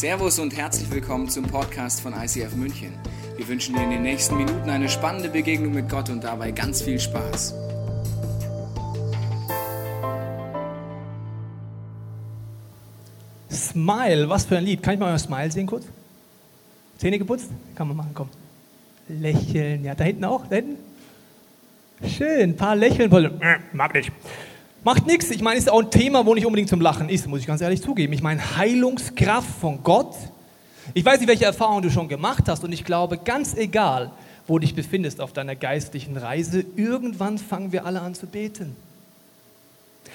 Servus und herzlich willkommen zum Podcast von ICF München. Wir wünschen dir in den nächsten Minuten eine spannende Begegnung mit Gott und dabei ganz viel Spaß. Smile, was für ein Lied. Kann ich mal euer Smile sehen kurz? Zähne geputzt? Kann man machen, komm. Lächeln, ja, da hinten auch, da hinten. Schön, ein paar Lächeln. Äh, mag nicht. Macht nichts. Ich meine, ist auch ein Thema, wo nicht unbedingt zum Lachen ist, muss ich ganz ehrlich zugeben. Ich meine, Heilungskraft von Gott. Ich weiß nicht, welche Erfahrungen du schon gemacht hast und ich glaube, ganz egal, wo du dich befindest auf deiner geistlichen Reise, irgendwann fangen wir alle an zu beten.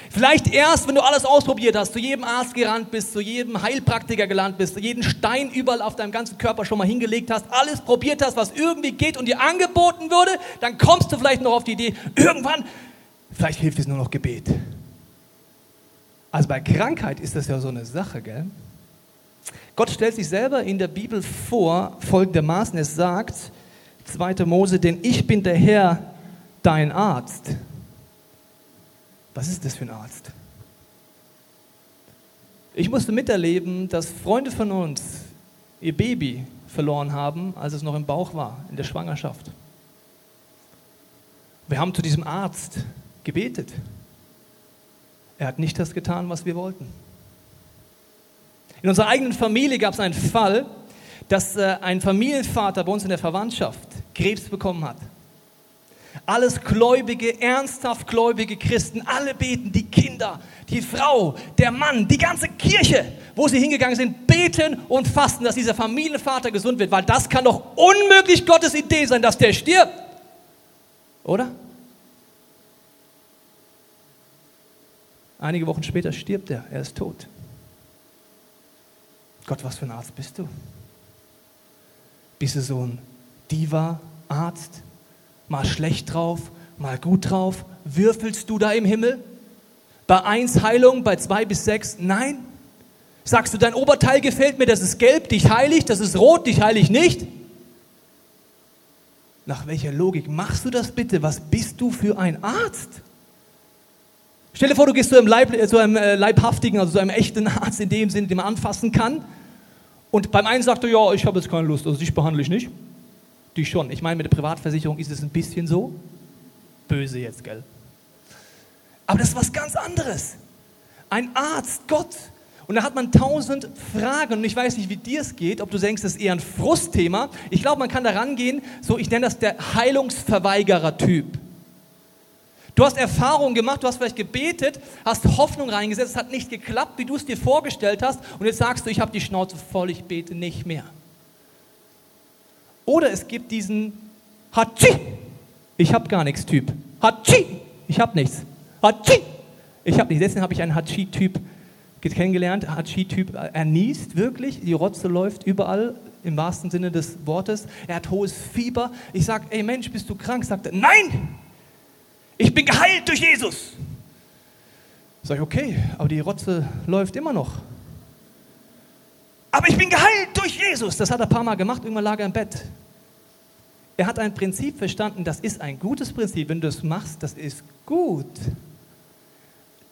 Vielleicht erst, wenn du alles ausprobiert hast, zu jedem Arzt gerannt bist, zu jedem Heilpraktiker gelandet bist, jeden Stein überall auf deinem ganzen Körper schon mal hingelegt hast, alles probiert hast, was irgendwie geht und dir angeboten würde, dann kommst du vielleicht noch auf die Idee, irgendwann, vielleicht hilft es nur noch Gebet. Also bei Krankheit ist das ja so eine Sache, gell? Gott stellt sich selber in der Bibel vor, folgendermaßen, es sagt, 2. Mose, denn ich bin der Herr, dein Arzt. Was ist das für ein Arzt? Ich musste miterleben, dass Freunde von uns ihr Baby verloren haben, als es noch im Bauch war, in der Schwangerschaft. Wir haben zu diesem Arzt gebetet. Er hat nicht das getan, was wir wollten. In unserer eigenen Familie gab es einen Fall, dass äh, ein Familienvater bei uns in der Verwandtschaft Krebs bekommen hat. Alles gläubige, ernsthaft gläubige Christen, alle beten, die Kinder, die Frau, der Mann, die ganze Kirche, wo sie hingegangen sind, beten und fasten, dass dieser Familienvater gesund wird, weil das kann doch unmöglich Gottes Idee sein, dass der stirbt. Oder? Einige Wochen später stirbt er, er ist tot. Gott, was für ein Arzt bist du? Bist du so ein Diva-Arzt? mal schlecht drauf, mal gut drauf? Würfelst du da im Himmel? Bei eins Heilung, bei zwei bis sechs nein? Sagst du, dein Oberteil gefällt mir, das ist gelb, dich heilig, das ist rot, dich heilig nicht? Nach welcher Logik machst du das bitte? Was bist du für ein Arzt? Stell dir vor, du gehst zu einem, Leib, zu einem äh, leibhaftigen, also zu einem echten Arzt in dem Sinne, den man anfassen kann. Und beim einen sagt er, ja, ich habe jetzt keine Lust, also dich behandle ich nicht. Die schon. Ich meine, mit der Privatversicherung ist es ein bisschen so. Böse jetzt, gell? Aber das ist was ganz anderes. Ein Arzt, Gott. Und da hat man tausend Fragen. Und ich weiß nicht, wie dir es geht, ob du denkst, das ist eher ein Frustthema. Ich glaube, man kann da rangehen, so ich nenne das der Heilungsverweigerer-Typ. Du hast Erfahrungen gemacht, du hast vielleicht gebetet, hast Hoffnung reingesetzt, es hat nicht geklappt, wie du es dir vorgestellt hast. Und jetzt sagst du, ich habe die Schnauze voll, ich bete nicht mehr. Oder es gibt diesen Hatschi, ich habe gar nichts Typ. Hatschi, ich habe nichts. Hatschi, ich habe nichts. Deswegen habe ich einen Hatschi-Typ kennengelernt. Hatschi-Typ, er niest wirklich, die Rotze läuft überall, im wahrsten Sinne des Wortes. Er hat hohes Fieber. Ich sage, ey Mensch, bist du krank? Sagt er, nein, ich bin geheilt durch Jesus. Sag ich, okay, aber die Rotze läuft immer noch. Aber ich bin geheilt durch Jesus. Das hat er ein paar Mal gemacht, irgendwann lag er im Bett. Er hat ein Prinzip verstanden, das ist ein gutes Prinzip. Wenn du es machst, das ist gut,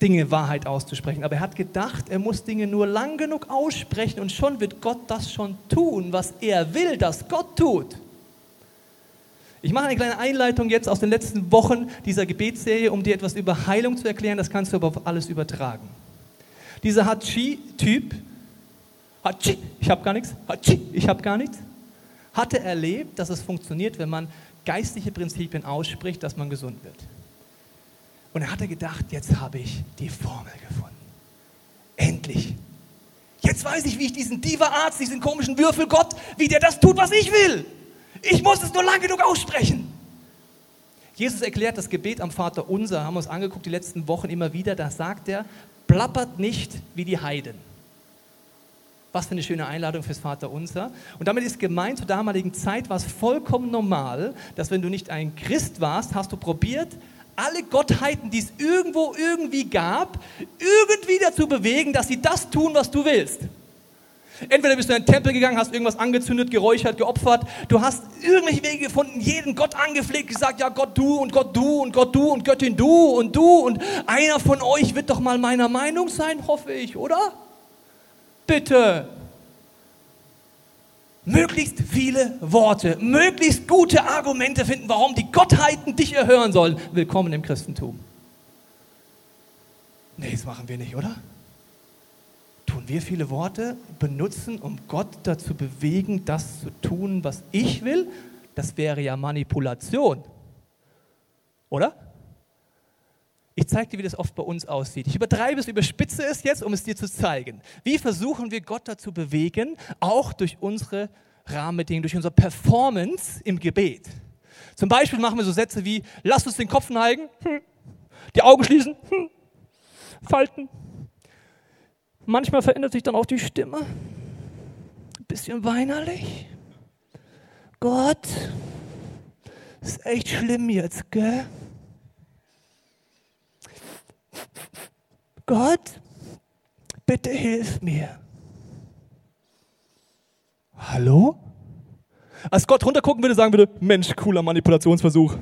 Dinge Wahrheit auszusprechen. Aber er hat gedacht, er muss Dinge nur lang genug aussprechen und schon wird Gott das schon tun, was er will, dass Gott tut. Ich mache eine kleine Einleitung jetzt aus den letzten Wochen dieser Gebetsserie, um dir etwas über Heilung zu erklären. Das kannst du aber auf alles übertragen. Dieser Hachi-Typ, Hatschi, ich habe gar nichts, Hatschi, ich habe gar nichts, hatte erlebt, dass es funktioniert, wenn man geistliche Prinzipien ausspricht, dass man gesund wird. Und er hatte gedacht, jetzt habe ich die Formel gefunden. Endlich. Jetzt weiß ich, wie ich diesen Diva-Arzt, diesen komischen Würfelgott, wie der das tut, was ich will. Ich muss es nur lang genug aussprechen. Jesus erklärt das Gebet am Vater Unser, haben wir uns angeguckt die letzten Wochen immer wieder. Da sagt er, plappert nicht wie die Heiden. Was für eine schöne Einladung fürs Vaterunser. Und damit ist gemeint, zur damaligen Zeit war es vollkommen normal, dass wenn du nicht ein Christ warst, hast du probiert, alle Gottheiten, die es irgendwo irgendwie gab, irgendwie dazu bewegen, dass sie das tun, was du willst. Entweder bist du in den Tempel gegangen, hast irgendwas angezündet, geräuchert, geopfert. Du hast irgendwelche Wege gefunden, jeden Gott angepflegt, gesagt, ja Gott du und Gott du und Gott du und Göttin du und du und einer von euch wird doch mal meiner Meinung sein, hoffe ich, oder? Bitte. möglichst viele Worte, möglichst gute Argumente finden, warum die Gottheiten dich erhören sollen. Willkommen im Christentum. Nee, das machen wir nicht, oder? Tun wir viele Worte benutzen, um Gott dazu bewegen, das zu tun, was ich will? Das wäre ja Manipulation. Oder? Ich zeige dir, wie das oft bei uns aussieht. Ich übertreibe es, überspitze es jetzt, um es dir zu zeigen. Wie versuchen wir Gott dazu bewegen, auch durch unsere Rahmenbedingungen, durch unsere Performance im Gebet. Zum Beispiel machen wir so Sätze wie, lass uns den Kopf neigen, die Augen schließen, falten. Manchmal verändert sich dann auch die Stimme. Ein bisschen weinerlich. Gott, ist echt schlimm jetzt, gell? Gott, bitte hilf mir. Hallo? Als Gott runtergucken würde, sagen würde, Mensch, cooler Manipulationsversuch.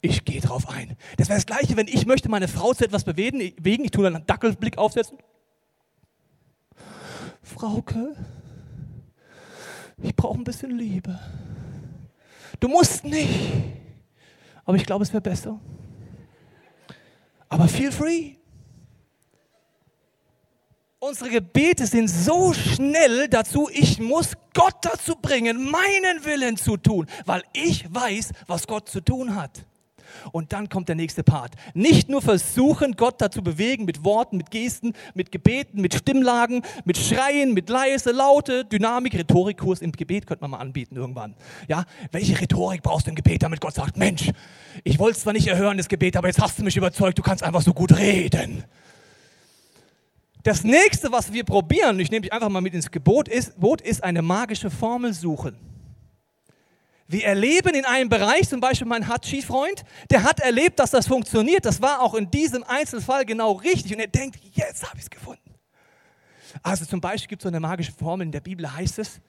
Ich gehe drauf ein. Das wäre das Gleiche, wenn ich möchte meine Frau zu etwas bewegen, ich tue dann einen Dackelblick aufsetzen. Frauke, ich brauche ein bisschen Liebe. Du musst nicht, aber ich glaube, es wäre besser. Aber feel free. Unsere Gebete sind so schnell dazu, ich muss Gott dazu bringen, meinen Willen zu tun, weil ich weiß, was Gott zu tun hat. Und dann kommt der nächste Part. Nicht nur versuchen, Gott dazu bewegen mit Worten, mit Gesten, mit Gebeten, mit Stimmlagen, mit Schreien, mit leise, laute, Dynamik, Rhetorikkurs im Gebet könnte man mal anbieten irgendwann. Ja, welche Rhetorik brauchst du im Gebet, damit Gott sagt, Mensch, ich wollte es zwar nicht erhören, das Gebet, aber jetzt hast du mich überzeugt, du kannst einfach so gut reden. Das nächste, was wir probieren, ich nehme dich einfach mal mit ins Gebot, ist, ist eine magische Formel suchen. Wir erleben in einem Bereich, zum Beispiel mein Hatschi-Freund, der hat erlebt, dass das funktioniert. Das war auch in diesem Einzelfall genau richtig. Und er denkt, jetzt habe ich es gefunden. Also zum Beispiel gibt es so eine magische Formel, in der Bibel heißt es,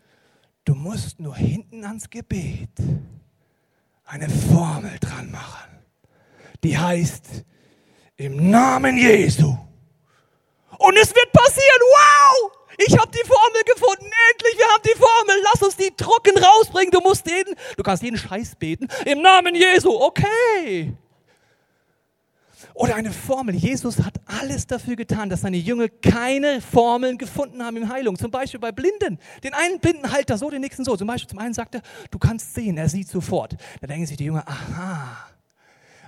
du musst nur hinten ans Gebet eine Formel dran machen. Die heißt, im Namen Jesu und es wird passieren. Wow! Ich habe die Formel gefunden. Endlich, wir haben die Formel. Lass uns die trocken rausbringen. Du musst jeden, du kannst jeden Scheiß beten. Im Namen Jesu. Okay. Oder eine Formel. Jesus hat alles dafür getan, dass seine Jünger keine Formeln gefunden haben in Heilung. Zum Beispiel bei Blinden. Den einen Blinden heilt er so, den nächsten so. Zum Beispiel zum einen sagt er, du kannst sehen, er sieht sofort. Da denken sich die Jünger, aha,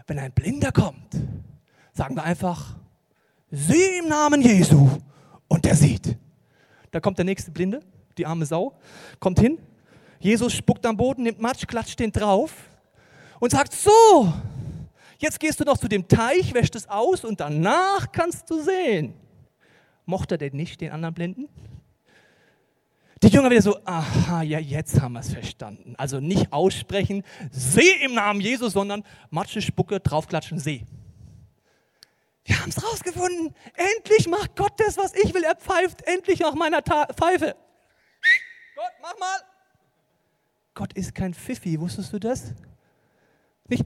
wenn ein Blinder kommt, sagen wir einfach, sieh im Namen Jesu und der sieht. Da kommt der nächste Blinde, die arme Sau, kommt hin. Jesus spuckt am Boden, nimmt Matsch, klatscht den drauf und sagt, so, jetzt gehst du noch zu dem Teich, wäscht es aus und danach kannst du sehen. Mochte er denn nicht, den anderen Blinden? Die Jünger wieder so, aha, ja, jetzt haben wir es verstanden. Also nicht aussprechen, seh im Namen Jesus, sondern Matsche, Spucke, draufklatschen, seh. Wir haben es rausgefunden. Endlich macht Gott das, was ich will. Er pfeift endlich nach meiner Ta Pfeife. Gott, mach mal. Gott ist kein Pfiffi, wusstest du das? Nicht,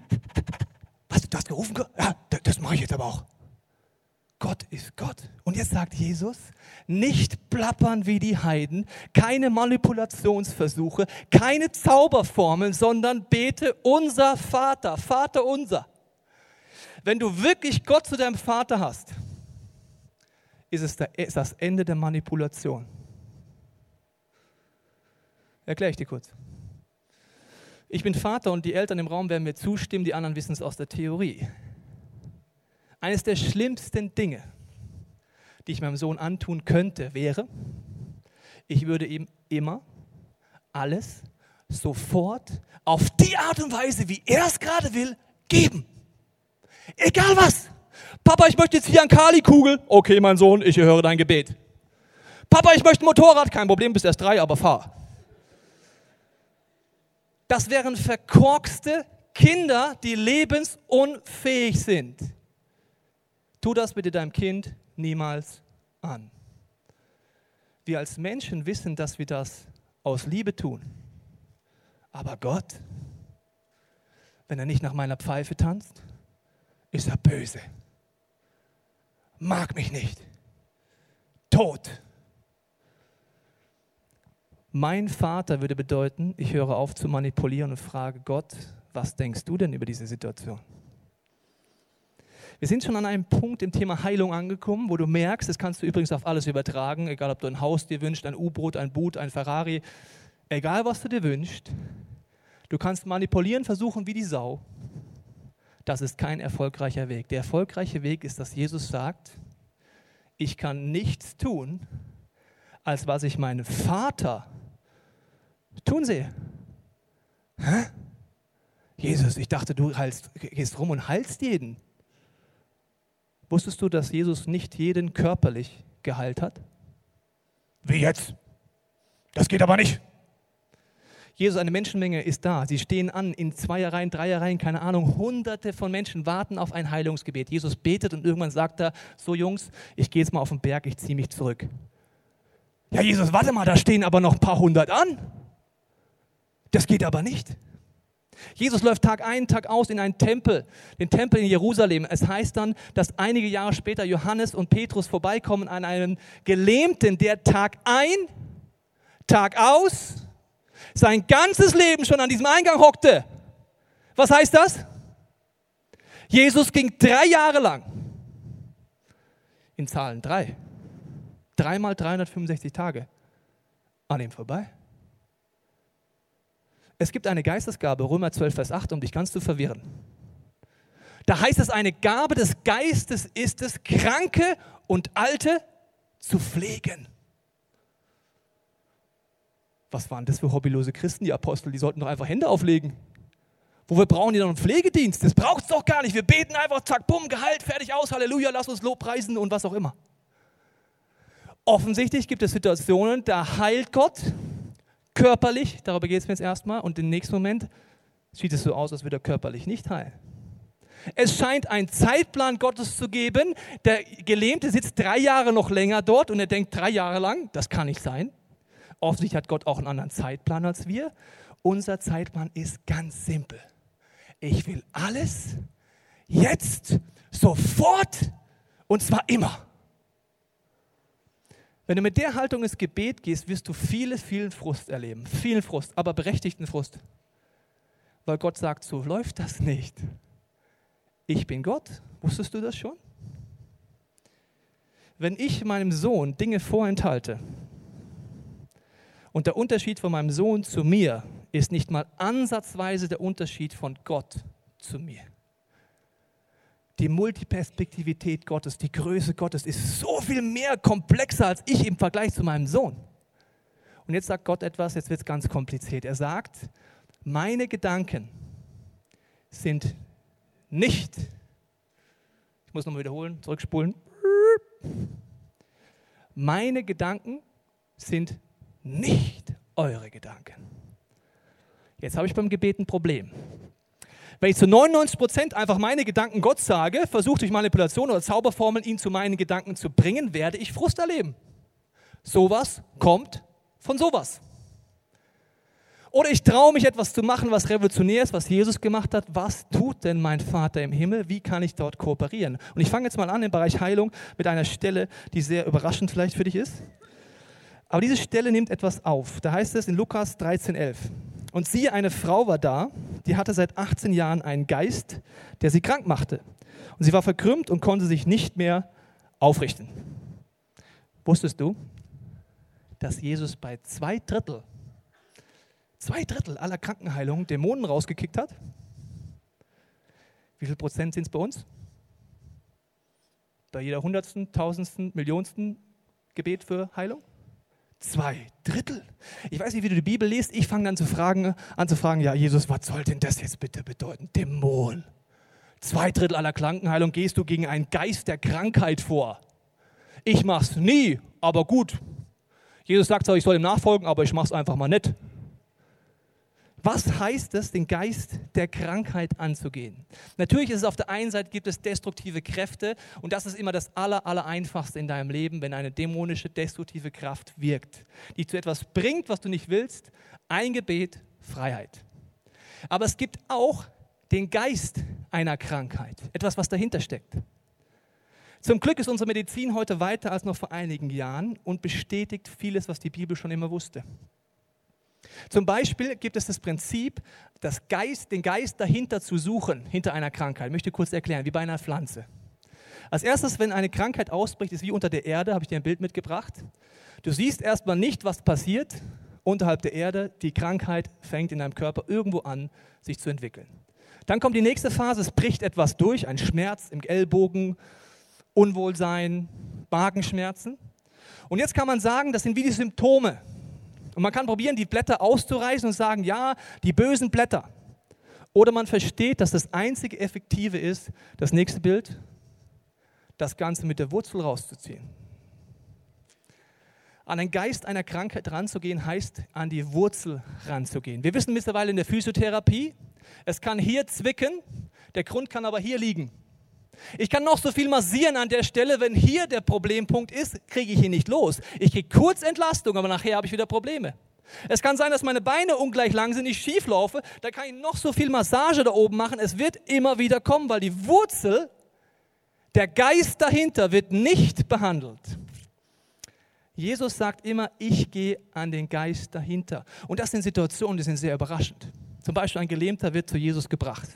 was, du hast gerufen? Ja, das mache ich jetzt aber auch. Gott ist Gott. Und jetzt sagt Jesus, nicht plappern wie die Heiden, keine Manipulationsversuche, keine Zauberformeln, sondern bete unser Vater, Vater unser. Wenn du wirklich Gott zu deinem Vater hast, ist es das Ende der Manipulation. Erkläre ich dir kurz. Ich bin Vater und die Eltern im Raum werden mir zustimmen, die anderen wissen es aus der Theorie. Eines der schlimmsten Dinge, die ich meinem Sohn antun könnte, wäre, ich würde ihm immer alles sofort auf die Art und Weise, wie er es gerade will, geben. Egal was. Papa, ich möchte jetzt hier an Kali-Kugel. Okay, mein Sohn, ich höre dein Gebet. Papa, ich möchte ein Motorrad. Kein Problem, bist erst drei, aber fahr. Das wären verkorkste Kinder, die lebensunfähig sind. Tu das bitte deinem Kind niemals an. Wir als Menschen wissen, dass wir das aus Liebe tun. Aber Gott, wenn er nicht nach meiner Pfeife tanzt, ist er böse. Mag mich nicht. Tot. Mein Vater würde bedeuten, ich höre auf zu manipulieren und frage Gott, was denkst du denn über diese Situation? Wir sind schon an einem Punkt im Thema Heilung angekommen, wo du merkst, das kannst du übrigens auf alles übertragen, egal ob du ein Haus dir wünschst, ein U-Boot, ein Boot, ein Ferrari, egal was du dir wünschst. Du kannst manipulieren, versuchen wie die Sau. Das ist kein erfolgreicher Weg. Der erfolgreiche Weg ist, dass Jesus sagt, ich kann nichts tun, als was ich meinen Vater tun sehe. Hä? Jesus, ich dachte, du heilst, gehst rum und heilst jeden. Wusstest du, dass Jesus nicht jeden körperlich geheilt hat? Wie jetzt? Das geht aber nicht. Jesus, eine Menschenmenge ist da. Sie stehen an in Zweierreihen, Dreierreihen, keine Ahnung. Hunderte von Menschen warten auf ein Heilungsgebet. Jesus betet und irgendwann sagt er: So, Jungs, ich gehe jetzt mal auf den Berg, ich ziehe mich zurück. Ja, Jesus, warte mal, da stehen aber noch ein paar hundert an. Das geht aber nicht. Jesus läuft Tag ein, Tag aus in einen Tempel, den Tempel in Jerusalem. Es heißt dann, dass einige Jahre später Johannes und Petrus vorbeikommen an einem Gelähmten, der Tag ein, Tag aus, sein ganzes Leben schon an diesem Eingang hockte. Was heißt das? Jesus ging drei Jahre lang, in Zahlen drei, dreimal 365 Tage an ihm vorbei. Es gibt eine Geistesgabe, Römer 12, Vers 8, um dich ganz zu verwirren. Da heißt es, eine Gabe des Geistes ist es, Kranke und Alte zu pflegen. Was waren das für hobbylose Christen, die Apostel? Die sollten doch einfach Hände auflegen. Wo wir brauchen die noch einen Pflegedienst? Das braucht es doch gar nicht. Wir beten einfach, zack, bumm, Gehalt, fertig aus, Halleluja, lass uns Lob preisen und was auch immer. Offensichtlich gibt es Situationen, da heilt Gott körperlich, darüber geht es mir jetzt erstmal, und im nächsten Moment sieht es so aus, als würde er körperlich nicht heilen. Es scheint einen Zeitplan Gottes zu geben. Der Gelähmte sitzt drei Jahre noch länger dort und er denkt drei Jahre lang, das kann nicht sein. Offensichtlich hat Gott auch einen anderen Zeitplan als wir. Unser Zeitplan ist ganz simpel. Ich will alles jetzt, sofort und zwar immer. Wenn du mit der Haltung ins Gebet gehst, wirst du viele, vielen Frust erleben. Vielen Frust, aber berechtigten Frust. Weil Gott sagt, so läuft das nicht. Ich bin Gott. Wusstest du das schon? Wenn ich meinem Sohn Dinge vorenthalte und der Unterschied von meinem Sohn zu mir ist nicht mal ansatzweise der Unterschied von Gott zu mir die Multiperspektivität Gottes, die Größe Gottes ist so viel mehr komplexer als ich im Vergleich zu meinem Sohn. Und jetzt sagt Gott etwas, jetzt wird es ganz kompliziert. Er sagt, meine Gedanken sind nicht, ich muss nochmal wiederholen, zurückspulen, meine Gedanken sind nicht eure Gedanken. Jetzt habe ich beim Gebet ein Problem. Wenn ich zu 99 Prozent einfach meine Gedanken Gott sage, versuche durch Manipulation oder Zauberformeln ihn zu meinen Gedanken zu bringen, werde ich Frust erleben. Sowas kommt von sowas. Oder ich traue mich etwas zu machen, was revolutionär ist, was Jesus gemacht hat. Was tut denn mein Vater im Himmel? Wie kann ich dort kooperieren? Und ich fange jetzt mal an im Bereich Heilung mit einer Stelle, die sehr überraschend vielleicht für dich ist. Aber diese Stelle nimmt etwas auf. Da heißt es in Lukas 13,11. Und siehe, eine Frau war da, die hatte seit 18 Jahren einen Geist, der sie krank machte. Und sie war verkrümmt und konnte sich nicht mehr aufrichten. Wusstest du, dass Jesus bei zwei Drittel, zwei Drittel aller Krankenheilungen Dämonen rausgekickt hat? Wie viel Prozent sind es bei uns? Bei jeder hundertsten, tausendsten, millionsten Gebet für Heilung? Zwei Drittel. Ich weiß nicht, wie du die Bibel liest. Ich fange dann zu fragen, an zu fragen, ja, Jesus, was soll denn das jetzt bitte bedeuten? Dämon. Zwei Drittel aller Krankenheilung gehst du gegen einen Geist der Krankheit vor. Ich mach's nie, aber gut. Jesus sagt zwar, ich soll ihm nachfolgen, aber ich mach's einfach mal nicht. Was heißt es, den Geist der Krankheit anzugehen? Natürlich ist es auf der einen Seite gibt es destruktive Kräfte und das ist immer das aller, aller einfachste in deinem Leben, wenn eine dämonische, destruktive Kraft wirkt, die zu etwas bringt, was du nicht willst. Ein Gebet, Freiheit. Aber es gibt auch den Geist einer Krankheit, etwas, was dahinter steckt. Zum Glück ist unsere Medizin heute weiter als noch vor einigen Jahren und bestätigt vieles, was die Bibel schon immer wusste. Zum Beispiel gibt es das Prinzip, das Geist, den Geist dahinter zu suchen, hinter einer Krankheit. Ich möchte kurz erklären, wie bei einer Pflanze. Als erstes, wenn eine Krankheit ausbricht, ist wie unter der Erde, habe ich dir ein Bild mitgebracht. Du siehst erstmal nicht, was passiert unterhalb der Erde. Die Krankheit fängt in deinem Körper irgendwo an, sich zu entwickeln. Dann kommt die nächste Phase, es bricht etwas durch, ein Schmerz im Ellbogen, Unwohlsein, Magenschmerzen. Und jetzt kann man sagen, das sind wie die Symptome. Und man kann probieren, die Blätter auszureißen und sagen, ja, die bösen Blätter. Oder man versteht, dass das einzige Effektive ist, das nächste Bild, das Ganze mit der Wurzel rauszuziehen. An den Geist einer Krankheit ranzugehen, heißt an die Wurzel ranzugehen. Wir wissen mittlerweile in der Physiotherapie, es kann hier zwicken, der Grund kann aber hier liegen. Ich kann noch so viel massieren an der Stelle, wenn hier der Problempunkt ist, kriege ich ihn nicht los. Ich kriege kurz Entlastung, aber nachher habe ich wieder Probleme. Es kann sein, dass meine Beine ungleich lang sind, ich schief laufe, da kann ich noch so viel Massage da oben machen, es wird immer wieder kommen, weil die Wurzel, der Geist dahinter wird nicht behandelt. Jesus sagt immer, ich gehe an den Geist dahinter. Und das sind Situationen, die sind sehr überraschend. Zum Beispiel ein Gelähmter wird zu Jesus gebracht.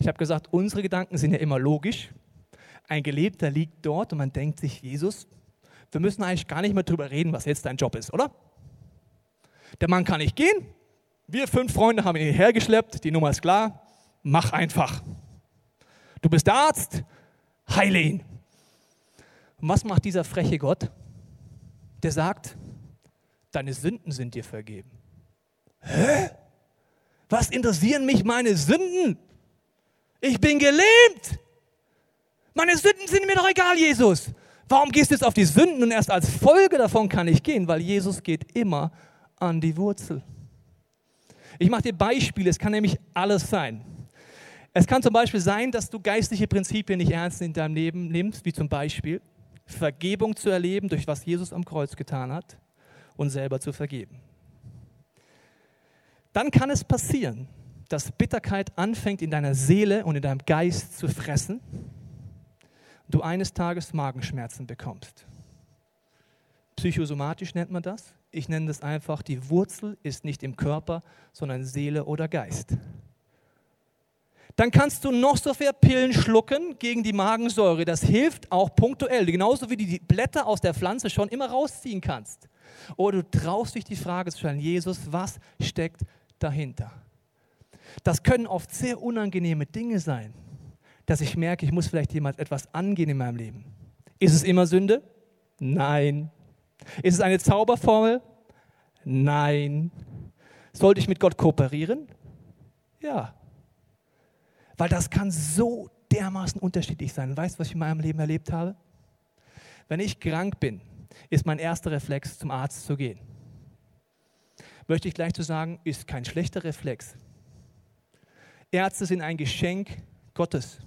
Ich habe gesagt, unsere Gedanken sind ja immer logisch. Ein Gelähmter liegt dort und man denkt sich, Jesus, wir müssen eigentlich gar nicht mehr darüber reden, was jetzt dein Job ist, oder? Der Mann kann nicht gehen. Wir fünf Freunde haben ihn hierher geschleppt. Die Nummer ist klar. Mach einfach. Du bist Arzt. Heile ihn. Und was macht dieser freche Gott? der sagt, deine Sünden sind dir vergeben. Hä? Was interessieren mich meine Sünden? Ich bin gelähmt. Meine Sünden sind mir doch egal, Jesus. Warum gehst du jetzt auf die Sünden und erst als Folge davon kann ich gehen? Weil Jesus geht immer an die Wurzel. Ich mache dir Beispiele, es kann nämlich alles sein. Es kann zum Beispiel sein, dass du geistliche Prinzipien nicht ernst in deinem Leben nimmst, wie zum Beispiel, Vergebung zu erleben durch was Jesus am Kreuz getan hat und selber zu vergeben. Dann kann es passieren, dass Bitterkeit anfängt in deiner Seele und in deinem Geist zu fressen, du eines Tages Magenschmerzen bekommst. Psychosomatisch nennt man das. Ich nenne das einfach, die Wurzel ist nicht im Körper, sondern Seele oder Geist dann kannst du noch so viele Pillen schlucken gegen die Magensäure. Das hilft auch punktuell, genauso wie du die Blätter aus der Pflanze schon immer rausziehen kannst. Oder du traust dich die Frage zu stellen, Jesus, was steckt dahinter? Das können oft sehr unangenehme Dinge sein, dass ich merke, ich muss vielleicht jemand etwas angehen in meinem Leben. Ist es immer Sünde? Nein. Ist es eine Zauberformel? Nein. Sollte ich mit Gott kooperieren? Ja. Weil das kann so dermaßen unterschiedlich sein. Weißt du, was ich in meinem Leben erlebt habe? Wenn ich krank bin, ist mein erster Reflex, zum Arzt zu gehen. Möchte ich gleich zu sagen, ist kein schlechter Reflex. Ärzte sind ein Geschenk Gottes.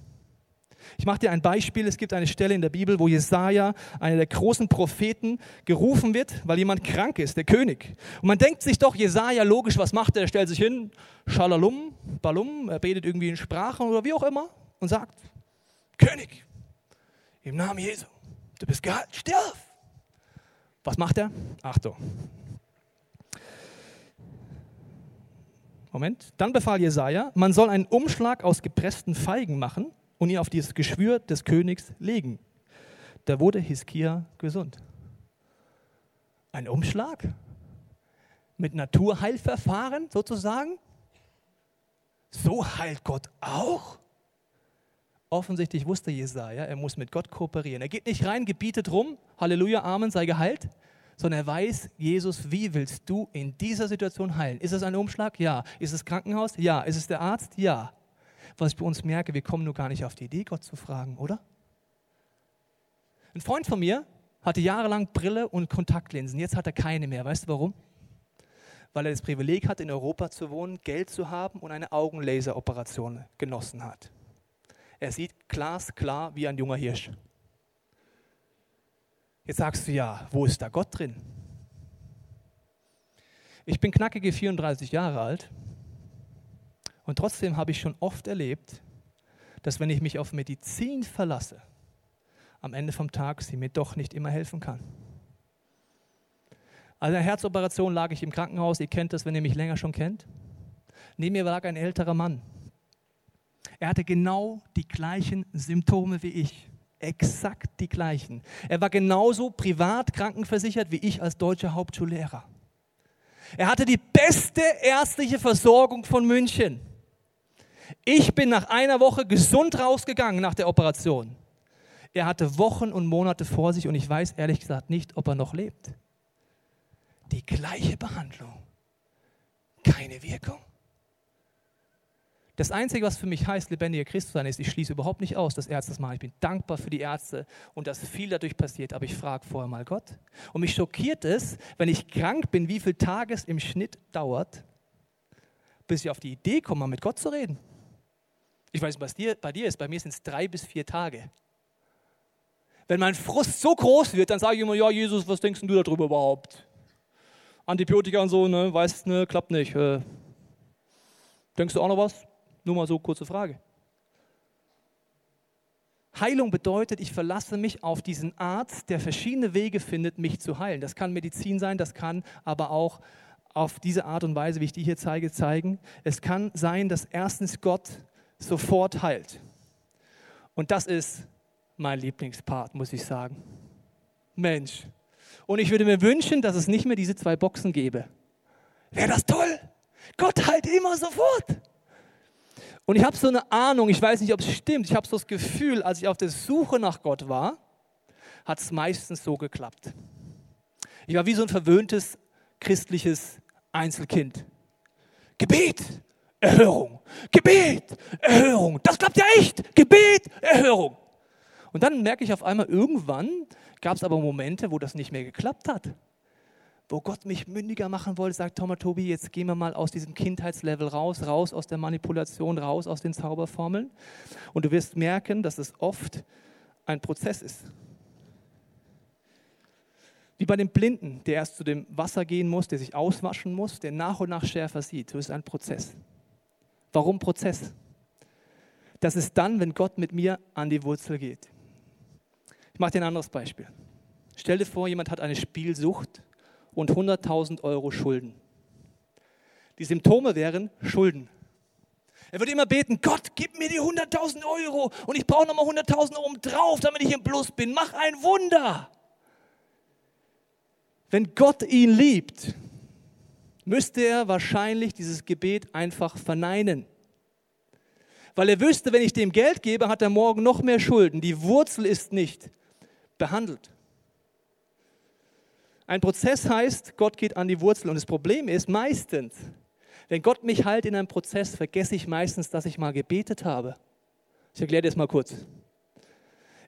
Ich mache dir ein Beispiel. Es gibt eine Stelle in der Bibel, wo Jesaja, einer der großen Propheten, gerufen wird, weil jemand krank ist, der König. Und man denkt sich doch, Jesaja, logisch, was macht er? Er stellt sich hin, Schalalum, Balum, er betet irgendwie in Sprachen oder wie auch immer und sagt: König, im Namen Jesu, du bist geheilt, stirb. Was macht er? Achtung. Moment. Dann befahl Jesaja, man soll einen Umschlag aus gepressten Feigen machen und ihn auf dieses Geschwür des Königs legen. Da wurde Hiskia gesund. Ein Umschlag mit Naturheilverfahren sozusagen. So heilt Gott auch. Offensichtlich wusste Jesaja, er muss mit Gott kooperieren. Er geht nicht rein, gebietet rum, Halleluja, Amen, sei geheilt, sondern er weiß, Jesus, wie willst du in dieser Situation heilen? Ist es ein Umschlag? Ja. Ist es Krankenhaus? Ja. Ist es der Arzt? Ja was ich bei uns merke, wir kommen nur gar nicht auf die Idee, Gott zu fragen, oder? Ein Freund von mir hatte jahrelang Brille und Kontaktlinsen. Jetzt hat er keine mehr. Weißt du warum? Weil er das Privileg hat, in Europa zu wohnen, Geld zu haben und eine Augenlaseroperation genossen hat. Er sieht glasklar wie ein junger Hirsch. Jetzt sagst du ja, wo ist da Gott drin? Ich bin knackige 34 Jahre alt und trotzdem habe ich schon oft erlebt, dass wenn ich mich auf Medizin verlasse, am Ende vom Tag sie mir doch nicht immer helfen kann. Also eine Herzoperation lag ich im Krankenhaus. Ihr kennt das, wenn ihr mich länger schon kennt. Neben mir lag ein älterer Mann. Er hatte genau die gleichen Symptome wie ich. Exakt die gleichen. Er war genauso privat krankenversichert wie ich als deutscher Hauptschullehrer. Er hatte die beste ärztliche Versorgung von München. Ich bin nach einer Woche gesund rausgegangen nach der Operation. Er hatte Wochen und Monate vor sich und ich weiß ehrlich gesagt nicht, ob er noch lebt. Die gleiche Behandlung, keine Wirkung. Das Einzige, was für mich heißt, lebendiger Christ zu sein, ist, ich schließe überhaupt nicht aus, dass Ärzte das machen. Ich bin dankbar für die Ärzte und dass viel dadurch passiert, aber ich frage vorher mal Gott. Und mich schockiert es, wenn ich krank bin, wie viele Tage es im Schnitt dauert, bis ich auf die Idee komme, mal mit Gott zu reden. Ich weiß nicht, was dir, bei dir ist, bei mir sind es drei bis vier Tage. Wenn mein Frust so groß wird, dann sage ich immer, ja Jesus, was denkst du darüber überhaupt? Antibiotika und so, ne, weißt, ne, klappt nicht. Äh, denkst du auch noch was? Nur mal so kurze Frage. Heilung bedeutet, ich verlasse mich auf diesen Arzt, der verschiedene Wege findet, mich zu heilen. Das kann Medizin sein, das kann aber auch auf diese Art und Weise, wie ich die hier zeige, zeigen. Es kann sein, dass erstens Gott sofort heilt. Und das ist mein Lieblingspart, muss ich sagen. Mensch. Und ich würde mir wünschen, dass es nicht mehr diese zwei Boxen gäbe. Wäre das toll? Gott heilt immer sofort. Und ich habe so eine Ahnung, ich weiß nicht, ob es stimmt, ich habe so das Gefühl, als ich auf der Suche nach Gott war, hat es meistens so geklappt. Ich war wie so ein verwöhntes christliches Einzelkind. Gebet, Erhörung. Gebet, Erhörung. Das klappt ja echt. Gebet, Erhörung. Und dann merke ich auf einmal, irgendwann gab es aber Momente, wo das nicht mehr geklappt hat wo Gott mich mündiger machen wollte, sagt Thomas Tobi, jetzt gehen wir mal aus diesem Kindheitslevel raus, raus aus der Manipulation, raus aus den Zauberformeln. Und du wirst merken, dass es oft ein Prozess ist. Wie bei dem Blinden, der erst zu dem Wasser gehen muss, der sich auswaschen muss, der nach und nach schärfer sieht. So ist ein Prozess. Warum Prozess? Das ist dann, wenn Gott mit mir an die Wurzel geht. Ich mache dir ein anderes Beispiel. Stell dir vor, jemand hat eine Spielsucht und 100.000 Euro Schulden. Die Symptome wären Schulden. Er würde immer beten, Gott, gib mir die 100.000 Euro und ich brauche nochmal 100.000 Euro drauf, damit ich im Plus bin. Mach ein Wunder. Wenn Gott ihn liebt, müsste er wahrscheinlich dieses Gebet einfach verneinen. Weil er wüsste, wenn ich dem Geld gebe, hat er morgen noch mehr Schulden. Die Wurzel ist nicht behandelt. Ein Prozess heißt, Gott geht an die Wurzel. Und das Problem ist meistens, wenn Gott mich heilt in einem Prozess, vergesse ich meistens, dass ich mal gebetet habe. Ich erkläre das mal kurz.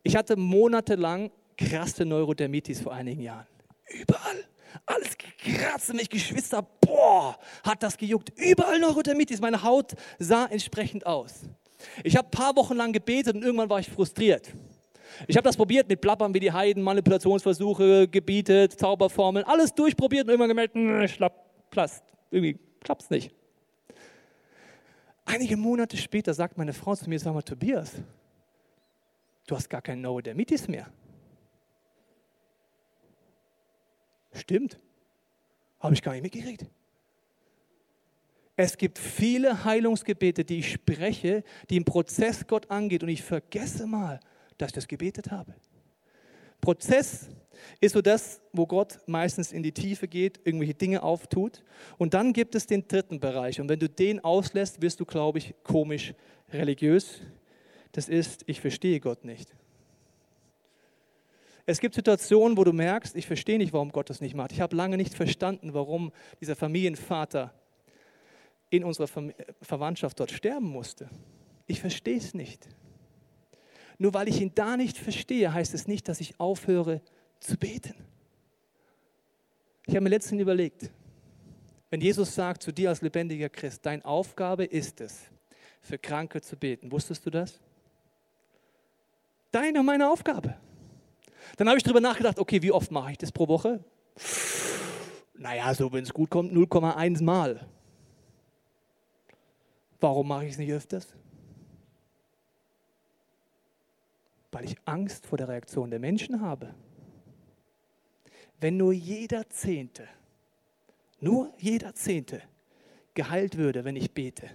Ich hatte monatelang krasse Neurodermitis vor einigen Jahren. Überall. Alles gekratzt, mich Geschwister, boah, hat das gejuckt. Überall Neurodermitis. Meine Haut sah entsprechend aus. Ich habe ein paar Wochen lang gebetet und irgendwann war ich frustriert. Ich habe das probiert mit Plappern wie die Heiden, Manipulationsversuche, gebietet, Zauberformeln, alles durchprobiert und irgendwann gemerkt, hm, schlapp, plast, irgendwie nicht. Einige Monate später sagt meine Frau zu mir, sag mal, Tobias, du hast gar keinen Neurodermitis mehr. Stimmt, habe ich gar nicht mitgekriegt. Es gibt viele Heilungsgebete, die ich spreche, die im Prozess Gott angeht und ich vergesse mal, dass ich das gebetet habe. Prozess ist so das, wo Gott meistens in die Tiefe geht, irgendwelche Dinge auftut. Und dann gibt es den dritten Bereich. Und wenn du den auslässt, wirst du, glaube ich, komisch religiös. Das ist, ich verstehe Gott nicht. Es gibt Situationen, wo du merkst, ich verstehe nicht, warum Gott das nicht macht. Ich habe lange nicht verstanden, warum dieser Familienvater in unserer Verwandtschaft dort sterben musste. Ich verstehe es nicht. Nur weil ich ihn da nicht verstehe, heißt es nicht, dass ich aufhöre zu beten. Ich habe mir letztens überlegt, wenn Jesus sagt zu dir als lebendiger Christ, deine Aufgabe ist es, für Kranke zu beten. Wusstest du das? Deine und meine Aufgabe. Dann habe ich darüber nachgedacht, okay, wie oft mache ich das pro Woche? Naja, so wenn es gut kommt, 0,1 Mal. Warum mache ich es nicht öfters? Weil ich Angst vor der Reaktion der Menschen habe. Wenn nur jeder Zehnte nur jeder Zehnte geheilt würde, wenn ich bete.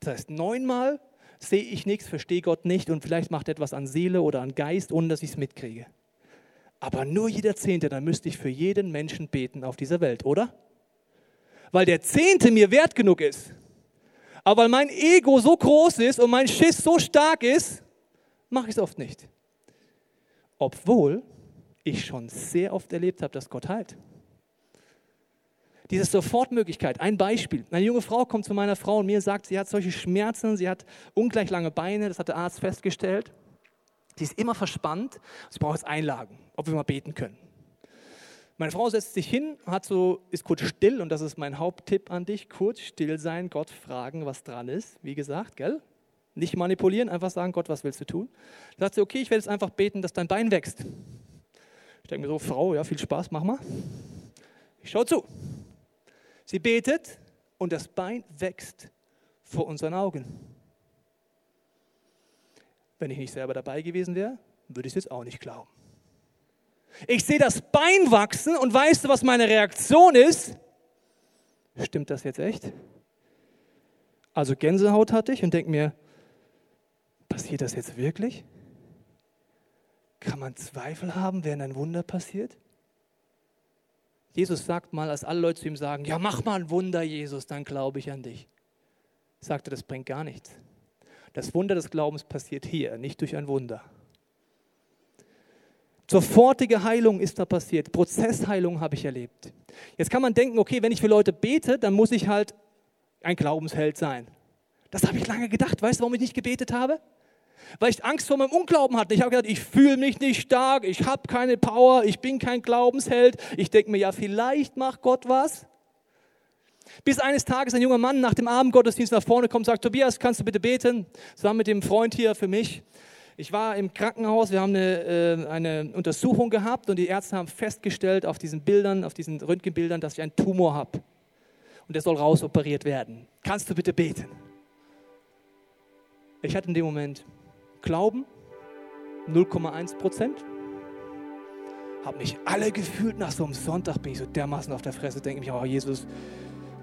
Das heißt, neunmal sehe ich nichts, verstehe Gott nicht und vielleicht macht er etwas an Seele oder an Geist, ohne dass ich es mitkriege. Aber nur jeder Zehnte, dann müsste ich für jeden Menschen beten auf dieser Welt, oder? Weil der Zehnte mir wert genug ist. Aber weil mein Ego so groß ist und mein Schiss so stark ist, mache ich es oft nicht. Obwohl ich schon sehr oft erlebt habe, dass Gott heilt. Diese Sofortmöglichkeit. Ein Beispiel. Eine junge Frau kommt zu meiner Frau und mir sagt, sie hat solche Schmerzen, sie hat ungleich lange Beine, das hat der Arzt festgestellt. Sie ist immer verspannt, sie braucht jetzt Einlagen, ob wir mal beten können. Meine Frau setzt sich hin, hat so, ist kurz still und das ist mein Haupttipp an dich, kurz still sein, Gott fragen, was dran ist. Wie gesagt, gell? Nicht manipulieren, einfach sagen, Gott, was willst du tun? Dann sagt sie, okay, ich werde jetzt einfach beten, dass dein Bein wächst. Ich denke mir so, Frau, ja, viel Spaß, mach mal. Ich schaue zu. Sie betet und das Bein wächst vor unseren Augen. Wenn ich nicht selber dabei gewesen wäre, würde ich es jetzt auch nicht glauben. Ich sehe das Bein wachsen und weißt du, was meine Reaktion ist? Stimmt das jetzt echt? Also Gänsehaut hatte ich und denke mir, passiert das jetzt wirklich? Kann man Zweifel haben, während ein Wunder passiert? Jesus sagt mal, als alle Leute zu ihm sagen, ja mach mal ein Wunder, Jesus, dann glaube ich an dich. Sagte, das bringt gar nichts. Das Wunder des Glaubens passiert hier, nicht durch ein Wunder. Sofortige Heilung ist da passiert. Prozessheilung habe ich erlebt. Jetzt kann man denken, okay, wenn ich für Leute bete, dann muss ich halt ein Glaubensheld sein. Das habe ich lange gedacht. Weißt du, warum ich nicht gebetet habe? Weil ich Angst vor meinem Unglauben hatte. Ich habe gedacht, ich fühle mich nicht stark, ich habe keine Power, ich bin kein Glaubensheld. Ich denke mir, ja, vielleicht macht Gott was. Bis eines Tages ein junger Mann nach dem Abendgottesdienst nach vorne kommt und sagt, Tobias, kannst du bitte beten? Zusammen mit dem Freund hier für mich. Ich war im Krankenhaus, wir haben eine, äh, eine Untersuchung gehabt und die Ärzte haben festgestellt auf diesen Bildern, auf diesen Röntgenbildern, dass ich einen Tumor habe. Und der soll rausoperiert werden. Kannst du bitte beten? Ich hatte in dem Moment Glauben 0,1 Prozent. Habe mich alle gefühlt nach so einem Sonntag, bin ich so dermaßen auf der Fresse, denke mich, oh Jesus,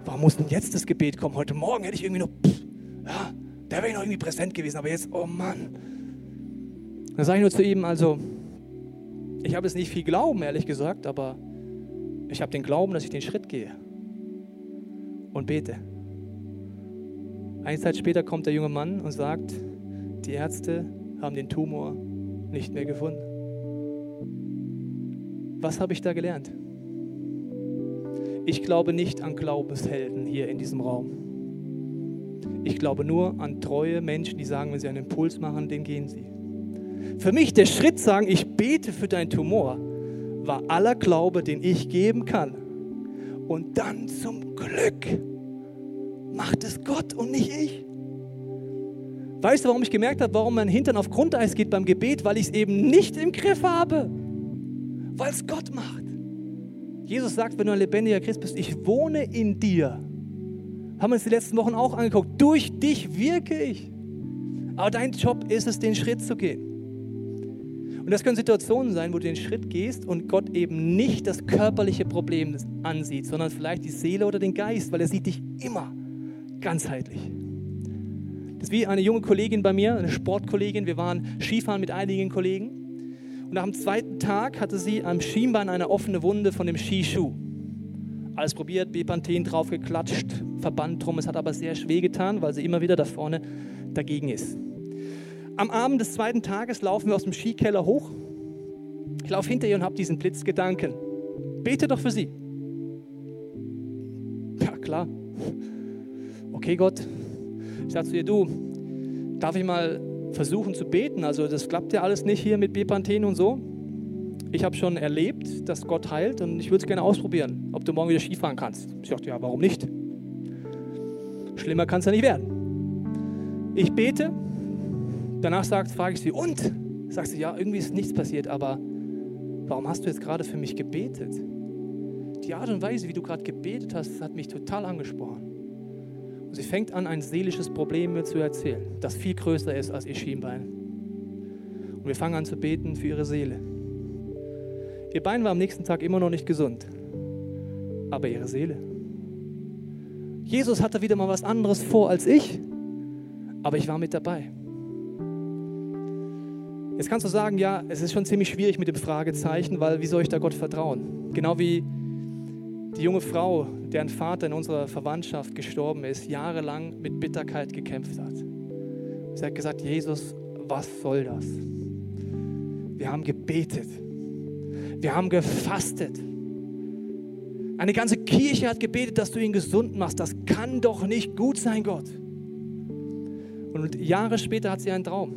warum muss denn jetzt das Gebet kommen? Heute Morgen hätte ich irgendwie noch, pff, ja, da wäre ich noch irgendwie präsent gewesen, aber jetzt, oh Mann. Dann sage ich nur zu ihm, also, ich habe jetzt nicht viel Glauben, ehrlich gesagt, aber ich habe den Glauben, dass ich den Schritt gehe und bete. Eine Zeit später kommt der junge Mann und sagt, die Ärzte haben den Tumor nicht mehr gefunden. Was habe ich da gelernt? Ich glaube nicht an Glaubenshelden hier in diesem Raum. Ich glaube nur an treue Menschen, die sagen, wenn sie einen Impuls machen, den gehen sie. Für mich der Schritt sagen, ich bete für deinen Tumor, war aller Glaube, den ich geben kann. Und dann zum Glück macht es Gott und nicht ich. Weißt du, warum ich gemerkt habe, warum mein Hintern auf Grundeis geht beim Gebet? Weil ich es eben nicht im Griff habe. Weil es Gott macht. Jesus sagt, wenn du ein lebendiger Christ bist, ich wohne in dir. Haben wir uns die letzten Wochen auch angeguckt. Durch dich wirke ich. Aber dein Job ist es, den Schritt zu gehen. Und das können Situationen sein, wo du den Schritt gehst und Gott eben nicht das körperliche Problem ansieht, sondern vielleicht die Seele oder den Geist, weil er sieht dich immer ganzheitlich. Das ist wie eine junge Kollegin bei mir, eine Sportkollegin. Wir waren Skifahren mit einigen Kollegen. Und nach dem zweiten Tag hatte sie am Schienbein eine offene Wunde von dem Skischuh. Alles probiert, Bepanthen draufgeklatscht, Verband drum. Es hat aber sehr schwer getan, weil sie immer wieder da vorne dagegen ist. Am Abend des zweiten Tages laufen wir aus dem Skikeller hoch. Ich laufe hinter ihr und habe diesen Blitzgedanken. Bete doch für sie. Ja, klar. Okay, Gott, ich sage zu ihr, du, darf ich mal versuchen zu beten? Also das klappt ja alles nicht hier mit Bepanthen und so. Ich habe schon erlebt, dass Gott heilt und ich würde es gerne ausprobieren, ob du morgen wieder Skifahren kannst. Ich dachte, ja, warum nicht? Schlimmer kann es ja nicht werden. Ich bete, danach sagt, frage ich sie, und? Sagt sie, ja, irgendwie ist nichts passiert, aber warum hast du jetzt gerade für mich gebetet? Die Art und Weise, wie du gerade gebetet hast, hat mich total angesprochen. Und sie fängt an, ein seelisches Problem mir zu erzählen, das viel größer ist als ihr Schienbein. Und wir fangen an zu beten für ihre Seele. Ihr Bein war am nächsten Tag immer noch nicht gesund, aber ihre Seele. Jesus hatte wieder mal was anderes vor als ich, aber ich war mit dabei. Jetzt kannst du sagen, ja, es ist schon ziemlich schwierig mit dem Fragezeichen, weil wie soll ich da Gott vertrauen? Genau wie die junge Frau, deren Vater in unserer Verwandtschaft gestorben ist, jahrelang mit Bitterkeit gekämpft hat. Sie hat gesagt, Jesus, was soll das? Wir haben gebetet. Wir haben gefastet. Eine ganze Kirche hat gebetet, dass du ihn gesund machst. Das kann doch nicht gut sein, Gott. Und Jahre später hat sie einen Traum.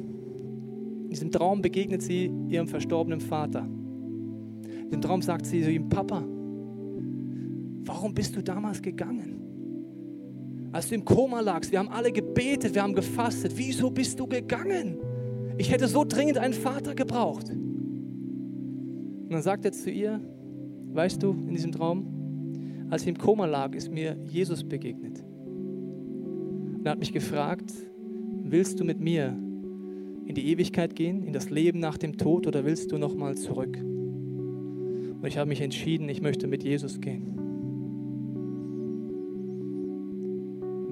In diesem Traum begegnet sie ihrem verstorbenen Vater. In dem Traum sagt sie zu ihm, Papa, warum bist du damals gegangen? Als du im Koma lagst, wir haben alle gebetet, wir haben gefastet. Wieso bist du gegangen? Ich hätte so dringend einen Vater gebraucht. Und dann sagt er zu ihr, weißt du, in diesem Traum, als ich im Koma lag, ist mir Jesus begegnet. Und er hat mich gefragt, willst du mit mir in die Ewigkeit gehen, in das Leben nach dem Tod oder willst du nochmal zurück? Und ich habe mich entschieden, ich möchte mit Jesus gehen.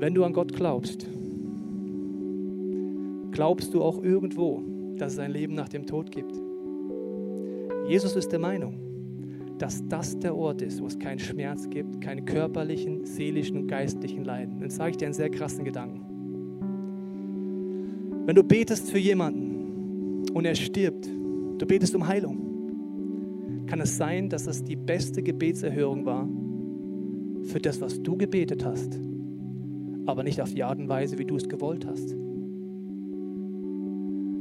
Wenn du an Gott glaubst, glaubst du auch irgendwo, dass es ein Leben nach dem Tod gibt. Jesus ist der Meinung, dass das der Ort ist, wo es keinen Schmerz gibt, keine körperlichen, seelischen und geistlichen Leiden. Dann sage ich dir einen sehr krassen Gedanken. Wenn du betest für jemanden und er stirbt, du betest um Heilung, kann es sein, dass es die beste Gebetserhörung war für das, was du gebetet hast, aber nicht auf die Art und Weise, wie du es gewollt hast.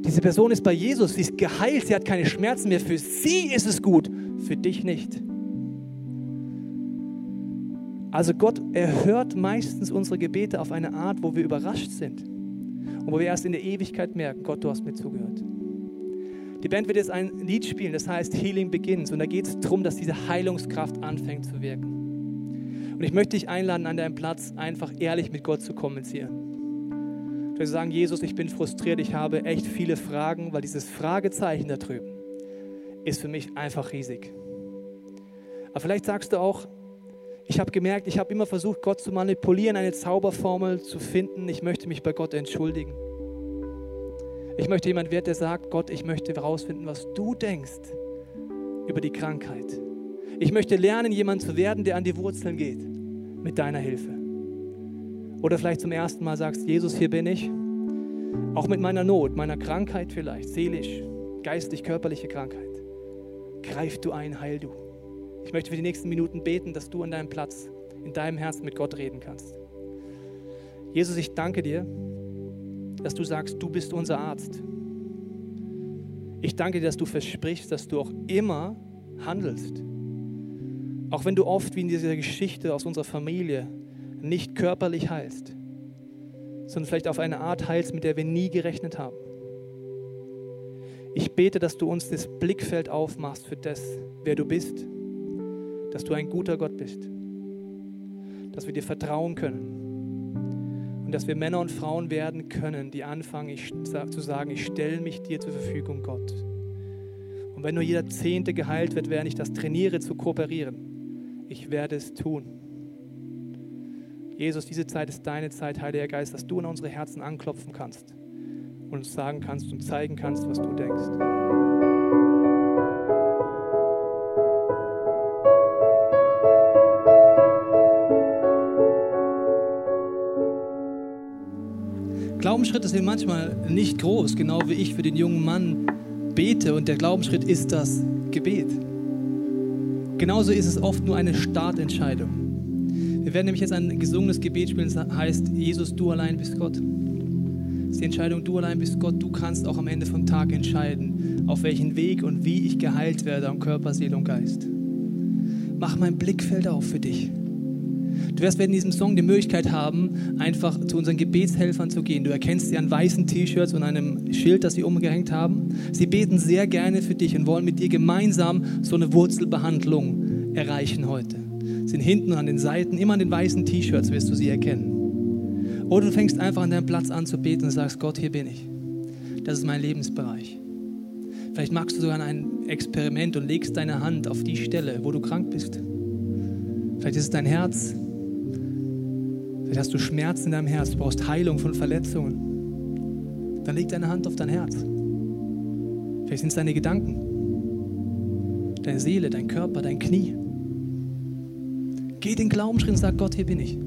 Diese Person ist bei Jesus, sie ist geheilt, sie hat keine Schmerzen mehr. Für sie ist es gut, für dich nicht. Also Gott erhört meistens unsere Gebete auf eine Art, wo wir überrascht sind und wo wir erst in der Ewigkeit merken, Gott, du hast mir zugehört. Die Band wird jetzt ein Lied spielen, das heißt Healing Begins. Und da geht es darum, dass diese Heilungskraft anfängt zu wirken. Und ich möchte dich einladen, an deinem Platz einfach ehrlich mit Gott zu kommunizieren. Du sagen, Jesus, ich bin frustriert, ich habe echt viele Fragen, weil dieses Fragezeichen da drüben ist für mich einfach riesig. Aber vielleicht sagst du auch, ich habe gemerkt, ich habe immer versucht, Gott zu manipulieren, eine Zauberformel zu finden. Ich möchte mich bei Gott entschuldigen. Ich möchte jemand werden, der sagt, Gott, ich möchte herausfinden, was du denkst über die Krankheit. Ich möchte lernen, jemand zu werden, der an die Wurzeln geht, mit deiner Hilfe. Oder vielleicht zum ersten Mal sagst, Jesus, hier bin ich, auch mit meiner Not, meiner Krankheit vielleicht, seelisch, geistig, körperliche Krankheit. Greif du ein, heil du. Ich möchte für die nächsten Minuten beten, dass du an deinem Platz, in deinem Herzen mit Gott reden kannst. Jesus, ich danke dir, dass du sagst, du bist unser Arzt. Ich danke dir, dass du versprichst, dass du auch immer handelst. Auch wenn du oft wie in dieser Geschichte aus unserer Familie nicht körperlich heilst, sondern vielleicht auf eine Art heilst, mit der wir nie gerechnet haben. Ich bete, dass du uns das Blickfeld aufmachst für das, wer du bist, dass du ein guter Gott bist, dass wir dir vertrauen können und dass wir Männer und Frauen werden können, die anfangen ich, zu sagen, ich stelle mich dir zur Verfügung, Gott. Und wenn nur jeder Zehnte geheilt wird, während ich das trainiere zu kooperieren, ich werde es tun. Jesus, diese Zeit ist deine Zeit, Heiliger Geist, dass du in unsere Herzen anklopfen kannst und uns sagen kannst und zeigen kannst, was du denkst. Glaubensschritte sind manchmal nicht groß, genau wie ich für den jungen Mann bete und der Glaubensschritt ist das Gebet. Genauso ist es oft nur eine Startentscheidung. Wir werden nämlich jetzt ein gesungenes Gebet spielen, das heißt, Jesus, du allein bist Gott. Das ist die Entscheidung, du allein bist Gott. Du kannst auch am Ende vom Tag entscheiden, auf welchen Weg und wie ich geheilt werde an Körper, Seele und Geist. Mach mein Blickfeld auf für dich. Du wirst in diesem Song die Möglichkeit haben, einfach zu unseren Gebetshelfern zu gehen. Du erkennst sie an weißen T-Shirts und einem Schild, das sie umgehängt haben. Sie beten sehr gerne für dich und wollen mit dir gemeinsam so eine Wurzelbehandlung erreichen heute. Sind hinten an den Seiten, immer an den weißen T-Shirts wirst du sie erkennen. Oder du fängst einfach an deinem Platz an zu beten und sagst, Gott, hier bin ich. Das ist mein Lebensbereich. Vielleicht machst du sogar ein Experiment und legst deine Hand auf die Stelle, wo du krank bist. Vielleicht ist es dein Herz. Vielleicht hast du Schmerzen in deinem Herz, du brauchst Heilung von Verletzungen. Dann leg deine Hand auf dein Herz. Vielleicht sind es deine Gedanken, deine Seele, dein Körper, dein Knie. Geh den Glaubensschritt und sag, Gott, hier bin ich.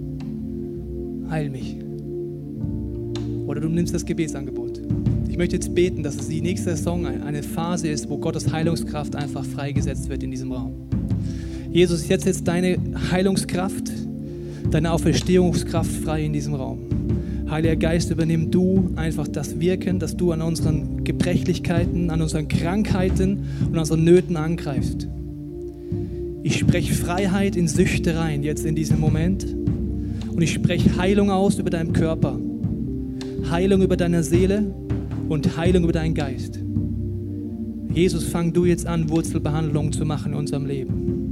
Heil mich. Oder du nimmst das Gebetsangebot. Ich möchte jetzt beten, dass es die nächste Saison eine Phase ist, wo Gottes Heilungskraft einfach freigesetzt wird in diesem Raum. Jesus, jetzt deine Heilungskraft, deine Auferstehungskraft frei in diesem Raum. Heiliger Geist, übernimm du einfach das Wirken, dass du an unseren Gebrechlichkeiten, an unseren Krankheiten und unseren Nöten angreifst. Ich spreche Freiheit in Süchte rein, jetzt in diesem Moment. Und ich spreche Heilung aus über deinen Körper, Heilung über deine Seele und Heilung über deinen Geist. Jesus, fang du jetzt an, Wurzelbehandlung zu machen in unserem Leben.